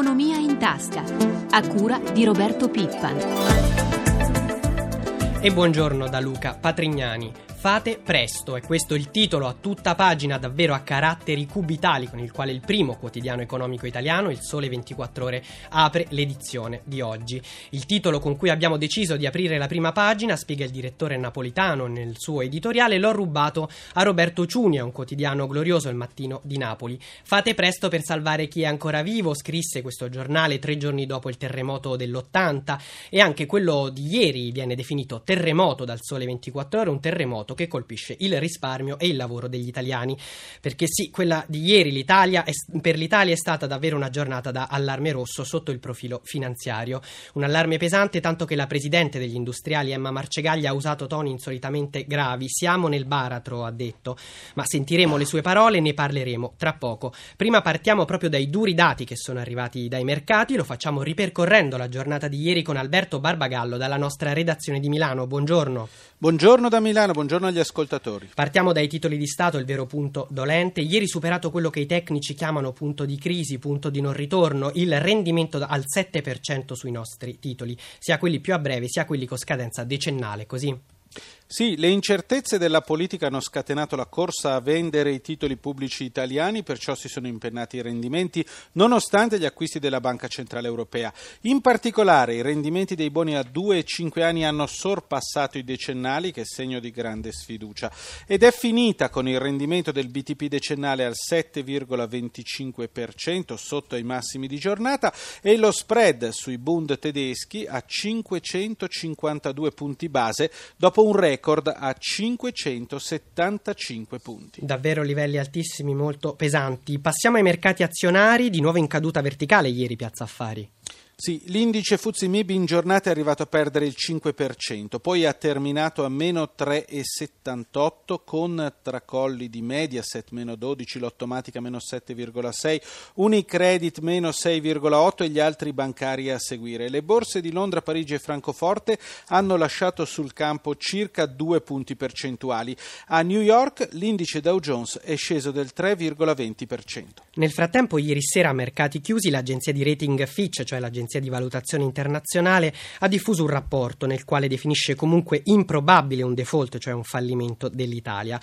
Economia in tasca, a cura di Roberto Pippan. E buongiorno da Luca Patrignani. Fate presto, è questo il titolo a tutta pagina davvero a caratteri cubitali con il quale il primo quotidiano economico italiano, il Sole 24 Ore, apre l'edizione di oggi. Il titolo con cui abbiamo deciso di aprire la prima pagina, spiega il direttore napolitano nel suo editoriale, l'ho rubato a Roberto Ciunia, un quotidiano glorioso, il mattino di Napoli. Fate presto per salvare chi è ancora vivo, scrisse questo giornale tre giorni dopo il terremoto dell'80 e anche quello di ieri viene definito terremoto dal Sole 24 Ore, un terremoto che colpisce il risparmio e il lavoro degli italiani. Perché sì, quella di ieri l'Italia è, per l'Italia è stata davvero una giornata da allarme rosso sotto il profilo finanziario. Un allarme pesante tanto che la presidente degli industriali Emma Marcegaglia ha usato toni insolitamente gravi. Siamo nel baratro, ha detto. Ma sentiremo le sue parole e ne parleremo tra poco. Prima partiamo proprio dai duri dati che sono arrivati dai mercati. Lo facciamo ripercorrendo la giornata di ieri con Alberto Barbagallo dalla nostra redazione di Milano. Buongiorno. Buongiorno da Milano, buongiorno agli ascoltatori. Partiamo dai titoli di Stato, il vero punto dolente. Ieri superato quello che i tecnici chiamano punto di crisi, punto di non ritorno, il rendimento al 7% sui nostri titoli, sia quelli più a breve sia quelli con scadenza decennale, così. Sì, le incertezze della politica hanno scatenato la corsa a vendere i titoli pubblici italiani, perciò si sono impennati i rendimenti, nonostante gli acquisti della Banca Centrale Europea. In particolare, i rendimenti dei boni a 2 e 5 anni hanno sorpassato i decennali, che è segno di grande sfiducia. Ed è finita con il rendimento del BTP decennale al 7,25%, sotto ai massimi di giornata, e lo spread sui Bund tedeschi a 552 punti base, dopo un record record a 575 punti. Davvero livelli altissimi, molto pesanti. Passiamo ai mercati azionari, di nuovo in caduta verticale ieri Piazza Affari. Sì, l'indice Fuzzi Mib in giornata è arrivato a perdere il 5%, poi ha terminato a meno 3,78 con tracolli di Mediaset meno 12, l'Ottomatica meno 7,6, Unicredit meno 6,8 e gli altri bancari a seguire. Le borse di Londra, Parigi e Francoforte hanno lasciato sul campo circa 2 punti percentuali. A New York l'indice Dow Jones è sceso del 3,20%. Nel frattempo, ieri sera a mercati chiusi, l'agenzia di rating Fitch, cioè l'agenzia agenzia di valutazione internazionale, ha diffuso un rapporto nel quale definisce comunque improbabile un default, cioè un fallimento dell'Italia.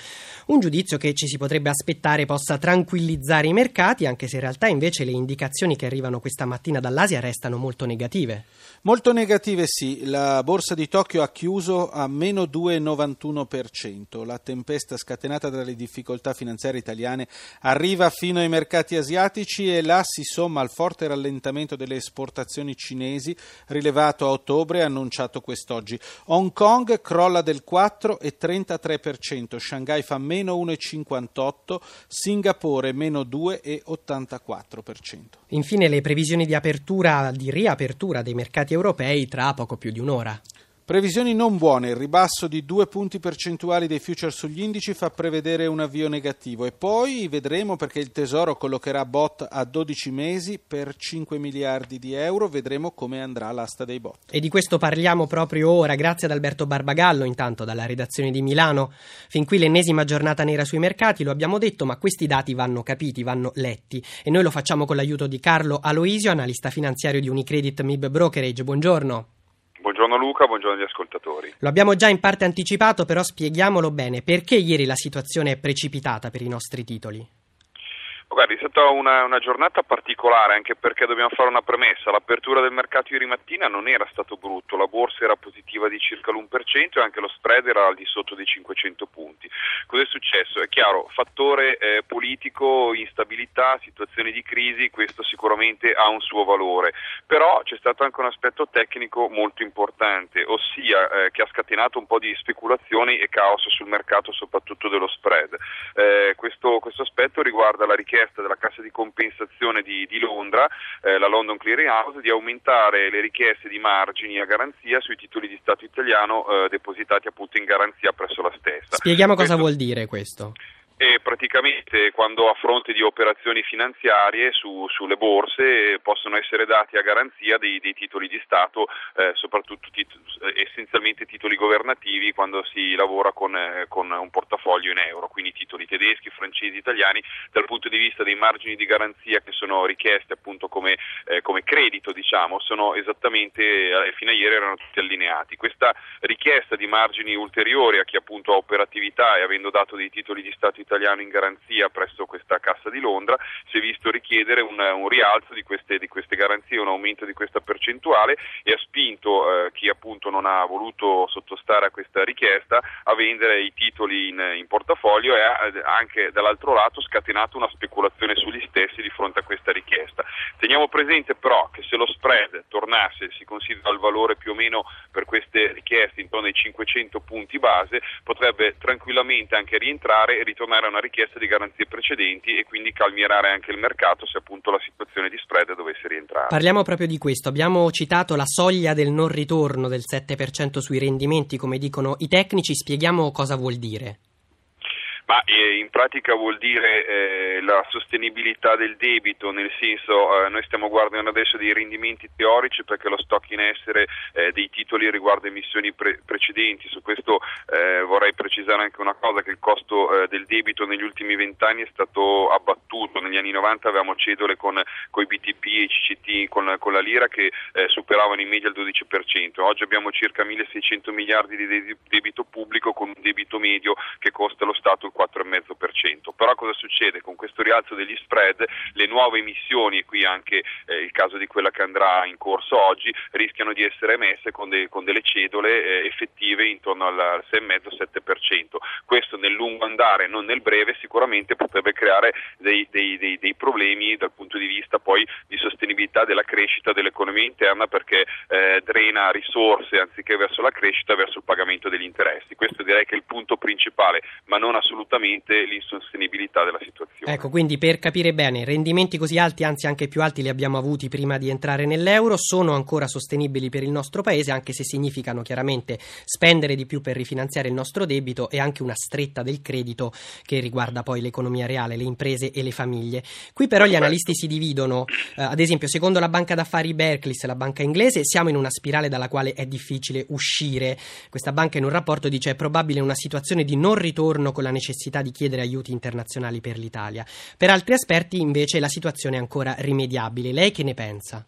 Un giudizio che ci si potrebbe aspettare possa tranquillizzare i mercati, anche se in realtà invece le indicazioni che arrivano questa mattina dall'Asia restano molto negative. Molto negative sì, la borsa di Tokyo ha chiuso a meno 2,91%. La tempesta scatenata dalle difficoltà finanziarie italiane arriva fino ai mercati asiatici e là si somma al forte rallentamento delle esportazioni cinesi rilevato a ottobre e annunciato quest'oggi. Hong Kong crolla del 4,33%, Shanghai fa meno 1,58%, Singapore meno 2,84%. Infine le previsioni di apertura, di riapertura dei mercati europei tra poco più di un'ora. Previsioni non buone, il ribasso di due punti percentuali dei future sugli indici fa prevedere un avvio negativo e poi vedremo perché il Tesoro collocherà bot a 12 mesi per 5 miliardi di euro, vedremo come andrà l'asta dei bot. E di questo parliamo proprio ora, grazie ad Alberto Barbagallo, intanto dalla redazione di Milano. Fin qui l'ennesima giornata nera sui mercati, lo abbiamo detto, ma questi dati vanno capiti, vanno letti e noi lo facciamo con l'aiuto di Carlo Aloisio, analista finanziario di Unicredit Mib Brokerage. Buongiorno. Buongiorno Luca, buongiorno agli ascoltatori. Lo abbiamo già in parte anticipato, però spieghiamolo bene. Perché ieri la situazione è precipitata per i nostri titoli? Guardi, è stata una, una, giornata particolare anche perché dobbiamo fare una premessa. L'apertura del mercato ieri mattina non era stato brutto, la borsa era positiva di circa l'1% e anche lo spread era al di sotto dei 500 punti. Cos'è successo? È chiaro, fattore eh, politico, instabilità, situazioni di crisi, questo sicuramente ha un suo valore. Però c'è stato anche un aspetto tecnico molto importante, ossia eh, che ha scatenato un po' di speculazioni e caos sul mercato, soprattutto dello spread. Eh, questo, questo aspetto riguarda la richiesta richiesta della Cassa di Compensazione di, di Londra, eh, la London Clearing House, di aumentare le richieste di margini a garanzia sui titoli di Stato italiano eh, depositati appunto in garanzia presso la stessa. Spieghiamo questo... cosa vuol dire questo. E praticamente quando a fronte di operazioni finanziarie su, sulle borse possono essere dati a garanzia dei, dei titoli di Stato, eh, soprattutto tit- essenzialmente titoli governativi quando si lavora con, eh, con, un portafoglio in euro, quindi titoli tedeschi, francesi, italiani, dal punto di vista dei margini di garanzia che sono richiesti appunto come, eh, come credito, diciamo, sono esattamente, eh, fino a ieri erano tutti allineati. Questa richiesta di margini ulteriori a chi appunto ha operatività e avendo dato dei titoli di Stato italiano in garanzia presso questa Cassa di Londra, si è visto richiedere un, un rialzo di queste, di queste, garanzie, un aumento di questa percentuale e ha spinto eh, chi appunto non ha voluto sottostare a questa richiesta a vendere i titoli in, in portafoglio e ha anche dall'altro lato scatenato una speculazione sugli stessi di fronte a questa richiesta. Teniamo presente però che se lo spread tornasse, si considera il valore più o meno per queste richieste intorno ai 500 punti base, potrebbe tranquillamente anche rientrare e ritornare a una richiesta di garanzie precedenti e quindi calmierare anche il mercato se appunto la situazione di spread dovesse rientrare. Parliamo proprio di questo. Abbiamo citato la soglia del non ritorno del 7% sui rendimenti, come dicono i tecnici. Spieghiamo cosa vuol dire. Ma eh, in pratica vuol dire eh, la sostenibilità del debito, nel senso eh, noi stiamo guardando adesso dei rendimenti teorici perché lo stock in essere eh, dei titoli riguarda emissioni pre- precedenti, su questo eh, vorrei precisare anche una cosa che il costo eh, del debito negli ultimi vent'anni è stato abbattuto, negli anni 90 avevamo cedole con, con i BTP e i CCT con, con la lira che superavano in media il 12%, oggi abbiamo circa 1600 miliardi di debito pubblico con un debito medio che costa lo Stato il 4,5%. Però cosa succede? Con questo rialzo degli spread le nuove emissioni, e qui anche eh, il caso di quella che andrà in corso oggi, rischiano di essere emesse con, de- con delle cedole eh, effettive intorno al 6,5-7%. Questo nel lungo andare, non nel breve, sicuramente potrebbe creare dei, dei, dei, dei problemi dal punto di vista poi di sostenibilità della crescita dell'economia interna perché eh, drena risorse anziché verso la crescita verso il pagamento degli interessi. Questo direi che è il punto principale, ma non assolutamente assolutamente l'insostenibilità della situazione. Ecco, quindi per capire bene, rendimenti così alti, anzi anche più alti li abbiamo avuti prima di entrare nell'euro, sono ancora sostenibili per il nostro paese, anche se significano chiaramente spendere di più per rifinanziare il nostro debito e anche una stretta del credito che riguarda poi l'economia reale, le imprese e le famiglie. Qui però gli analisti si dividono, eh, ad esempio secondo la banca d'affari Berkeley, la banca inglese, siamo in una spirale dalla quale è difficile uscire. Questa banca in un rapporto dice è probabile una situazione di non ritorno con la necessità necessità di chiedere aiuti internazionali per l'Italia. Per altri esperti invece la situazione è ancora rimediabile. Lei che ne pensa?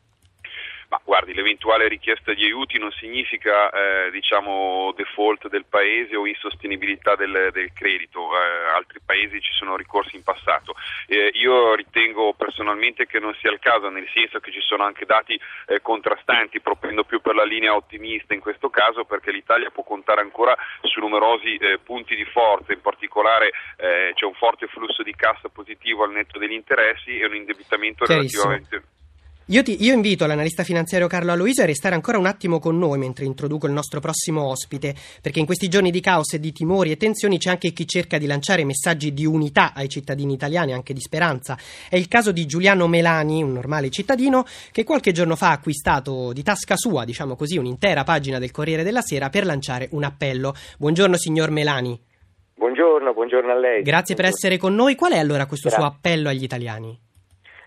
Ma guardi, l'eventuale richiesta di aiuti non significa eh, diciamo, default del paese o insostenibilità del, del credito, eh, altri paesi ci sono ricorsi in passato. Eh, io ritengo personalmente che non sia il caso, nel senso che ci sono anche dati eh, contrastanti, propendo più per la linea ottimista in questo caso, perché l'Italia può contare ancora su numerosi eh, punti di forza, in particolare eh, c'è un forte flusso di cassa positivo al netto degli interessi e un indebitamento relativamente io, ti, io, invito l'analista finanziario Carlo Aloisio a restare ancora un attimo con noi mentre introduco il nostro prossimo ospite, perché in questi giorni di caos e di timori e tensioni c'è anche chi cerca di lanciare messaggi di unità ai cittadini italiani, anche di speranza. È il caso di Giuliano Melani, un normale cittadino, che qualche giorno fa ha acquistato di tasca sua, diciamo così, un'intera pagina del Corriere della Sera per lanciare un appello. Buongiorno signor Melani. Buongiorno, buongiorno a lei. Grazie buongiorno. per essere con noi. Qual è allora questo Grazie. suo appello agli italiani?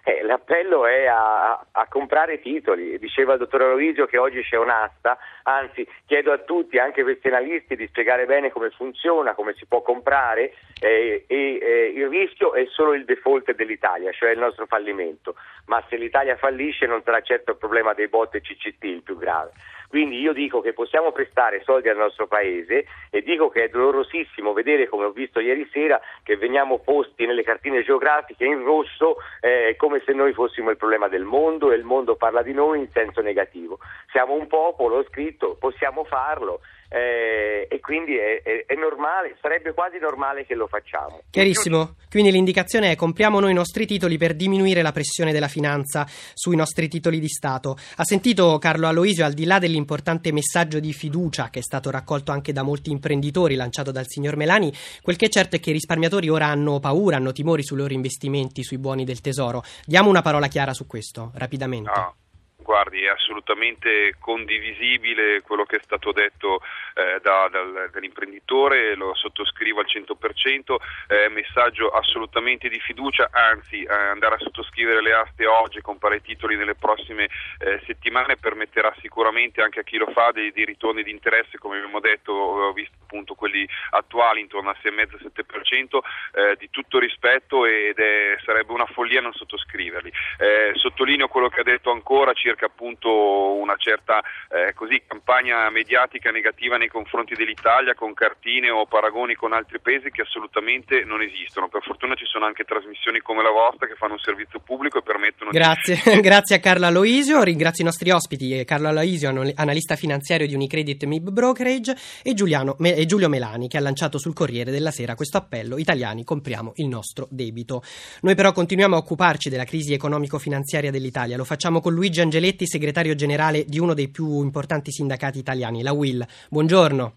Eh, l'appello è a, a, comprare titoli. Diceva il dottor Aloisio che oggi c'è un'asta, anzi chiedo a tutti, anche questi analisti, di spiegare bene come funziona, come si può comprare eh, e eh, il rischio è solo il default dell'Italia, cioè il nostro fallimento. Ma se l'Italia fallisce non sarà certo il problema dei bot e CCT il più grave. Quindi io dico che possiamo prestare soldi al nostro paese e dico che è dolorosissimo vedere, come ho visto ieri sera, che veniamo posti nelle cartine geografiche in rosso eh, come se noi fossimo il problema del mondo e il mondo parla di noi in senso negativo. Siamo un popolo, ho scritto, possiamo farlo eh, e quindi è, è, è, normale, sarebbe quasi normale che lo facciamo. Chiarissimo, quindi l'indicazione è compriamo noi i nostri titoli per diminuire la pressione della finanza sui nostri titoli di Stato. Ha sentito Carlo Aloisio, al di là dell'importante messaggio di fiducia che è stato raccolto anche da molti imprenditori lanciato dal signor Melani, quel che è certo è che i risparmiatori ora hanno paura, hanno timori sui loro investimenti, sui buoni del tesoro. Diamo una parola chiara su questo, rapidamente. No. Guardi, è assolutamente condivisibile quello che è stato detto eh, da, dal, dall'imprenditore, lo sottoscrivo al 100%, è un messaggio assolutamente di fiducia, anzi eh, andare a sottoscrivere le aste oggi e comprare titoli nelle prossime eh, settimane permetterà sicuramente anche a chi lo fa dei, dei ritorni di interesse, come abbiamo detto, ho visto appunto quelli attuali intorno al 6,5-7%, eh, di tutto rispetto ed è, sarebbe una follia non sottoscriverli. Eh, sottolineo quello che ha detto ancora circa appunto una certa eh, così, campagna mediatica negativa nei confronti dell'Italia con cartine o paragoni con altri paesi che assolutamente non esistono. Per fortuna ci sono anche trasmissioni come la vostra che fanno un servizio pubblico e permettono Grazie, di... grazie a Carlo Aloisio, ringrazio i nostri ospiti, eh, Carlo Aloisio, analista finanziario di Unicredit MIB Brokerage e, Giuliano, e Giulio Melani che ha lanciato sul Corriere della Sera questo appello Italiani compriamo il nostro debito. Noi però continuiamo a occuparci della crisi economico-finanziaria dell'Italia, lo facciamo con Luigi Angeletti Angeletti, segretario generale di uno dei più importanti sindacati italiani, la WIL. Buongiorno.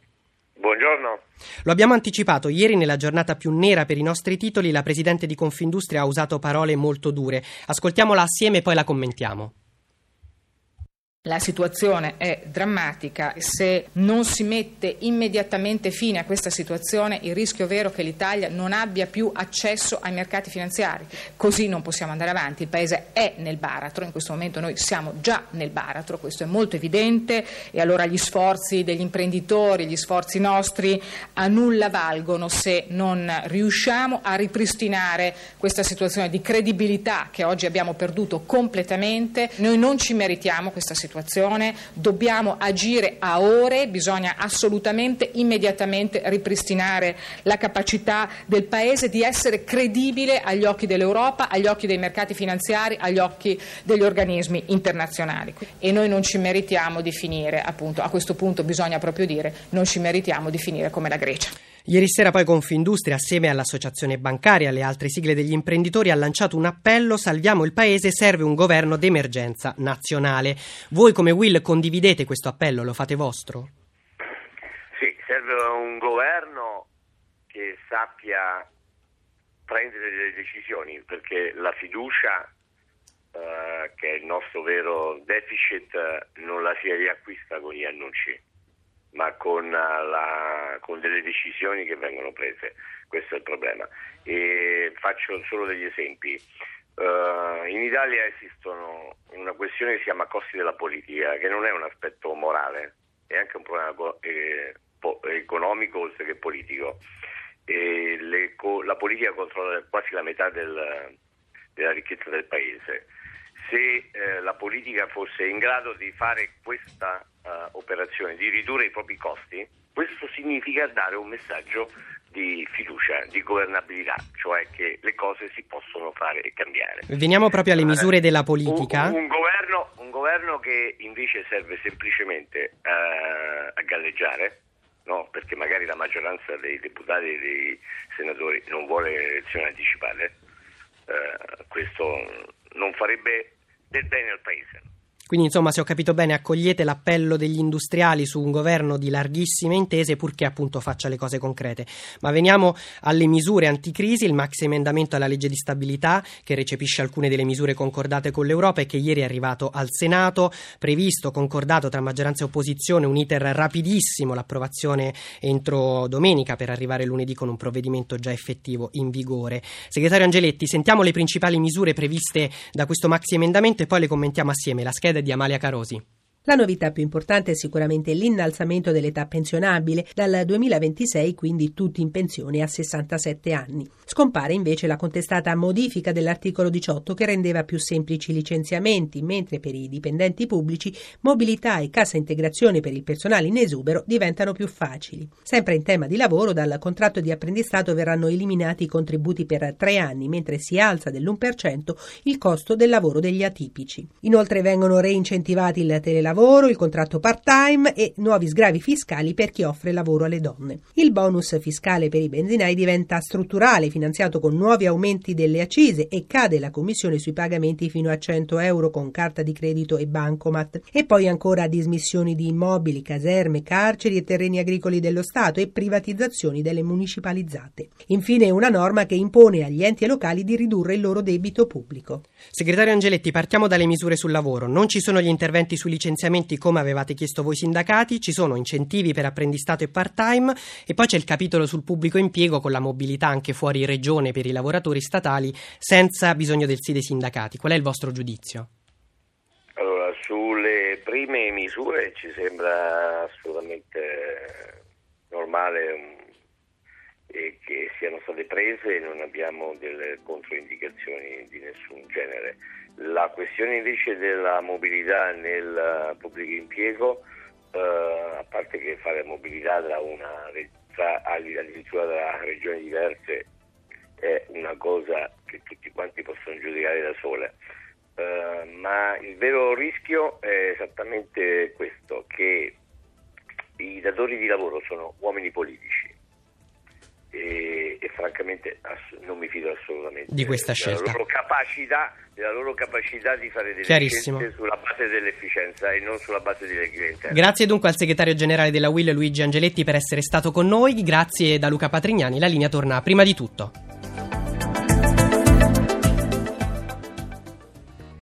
Buongiorno. Lo abbiamo anticipato, ieri nella giornata più nera per i nostri titoli la Presidente di Confindustria ha usato parole molto dure. Ascoltiamola assieme e poi la commentiamo. La situazione è drammatica, se non si mette immediatamente fine a questa situazione il rischio vero è che l'Italia non abbia più accesso ai mercati finanziari, così non possiamo andare avanti, il Paese è nel baratro, in questo momento noi siamo già nel baratro, questo è molto evidente e allora gli sforzi degli imprenditori, gli sforzi nostri a nulla valgono se non riusciamo a ripristinare questa situazione di credibilità che oggi abbiamo perduto completamente, noi non ci meritiamo questa situazione situazione, dobbiamo agire a ore, bisogna assolutamente immediatamente ripristinare la capacità del Paese di essere credibile agli occhi dell'Europa, agli occhi dei mercati finanziari, agli occhi degli organismi internazionali. E noi non ci meritiamo di finire, appunto, a questo punto bisogna proprio dire, non ci meritiamo di finire come la Grecia. Ieri sera poi Confindustria, assieme all'Associazione Bancaria e alle altre sigle degli imprenditori, ha lanciato un appello Salviamo il Paese, serve un governo d'emergenza nazionale. Voi come Will condividete questo appello, lo fate vostro? Sì, serve un governo che sappia prendere delle decisioni, perché la fiducia Uh, che è il nostro vero deficit, non la si riacquista con gli annunci ma con, eh, la, con, delle decisioni che vengono prese. Questo è il problema. E faccio solo degli esempi. Uh, in Italia esistono una questione che si chiama costi della politica, che non è un aspetto morale, è anche un problema eh, economico oltre che politico. Le, la politica controlla quasi la metà del, della ricchezza del paese. Se eh, la politica fosse in grado di fare questa uh, operazione di ridurre i propri costi, questo significa dare un messaggio di fiducia, di governabilità, cioè che le cose si possono fare e cambiare. Veniamo proprio alle misure della politica. Un, un, governo, un governo, che invece serve semplicemente uh, a galleggiare, no? perché magari la maggioranza dei deputati e dei senatori non vuole elezioni anticipate, uh, questo non farebbe del bene al Paese. Quindi, insomma, se ho capito bene, accogliete l'appello degli industriali su un governo di larghissime intese, purché appunto faccia le cose concrete. Ma veniamo alle misure anticrisi, il maxi emendamento alla legge di stabilità, che recepisce alcune delle misure concordate con l'Europa e che ieri è arrivato al Senato, previsto, concordato tra maggioranza e opposizione, un iter rapidissimo, l'approvazione entro domenica per arrivare lunedì con un provvedimento già effettivo in vigore. Segretario Angeletti, sentiamo le principali misure previste da questo maxi emendamento e poi le commentiamo assieme. La scheda di Amalia Carosi. La novità più importante è sicuramente l'innalzamento dell'età pensionabile, dal 2026 quindi tutti in pensione a 67 anni. Scompare invece la contestata modifica dell'articolo 18 che rendeva più semplici i licenziamenti, mentre per i dipendenti pubblici mobilità e cassa integrazione per il personale in esubero diventano più facili. Sempre in tema di lavoro, dal contratto di apprendistato verranno eliminati i contributi per tre anni, mentre si alza dell'1% il costo del lavoro degli atipici. Inoltre vengono reincentivati il telelavoro lavoro, il contratto part-time e nuovi sgravi fiscali per chi offre lavoro alle donne. Il bonus fiscale per i benzinai diventa strutturale, finanziato con nuovi aumenti delle accise e cade la commissione sui pagamenti fino a 100 euro con carta di credito e bancomat. E poi ancora dismissioni di immobili, caserme, carceri e terreni agricoli dello Stato e privatizzazioni delle municipalizzate. Infine una norma che impone agli enti locali di ridurre il loro debito pubblico. Segretario Angeletti, partiamo dalle misure sul lavoro. Non ci sono gli interventi sui licenziamenti come avevate chiesto voi sindacati, ci sono incentivi per apprendistato e part-time e poi c'è il capitolo sul pubblico impiego con la mobilità anche fuori regione per i lavoratori statali senza bisogno del sì dei sindacati. Qual è il vostro giudizio? Allora, sulle prime misure ci sembra assolutamente normale e che siano state prese e non abbiamo delle controindicazioni di nessun genere. La questione invece della mobilità nel pubblico impiego, eh, a parte che fare mobilità tra una, tra, addirittura tra regioni diverse è una cosa che tutti quanti possono giudicare da sole, eh, ma il vero rischio è esattamente questo, che i datori di lavoro sono uomini politici e, e francamente ass- non mi fido assolutamente di questa della scelta. Loro capacità, della loro capacità di fare delle scelte sulla base dell'efficienza e non sulla base delle clientele. Grazie dunque al segretario generale della Will Luigi Angeletti per essere stato con noi, grazie da Luca Patrignani, la linea torna prima di tutto.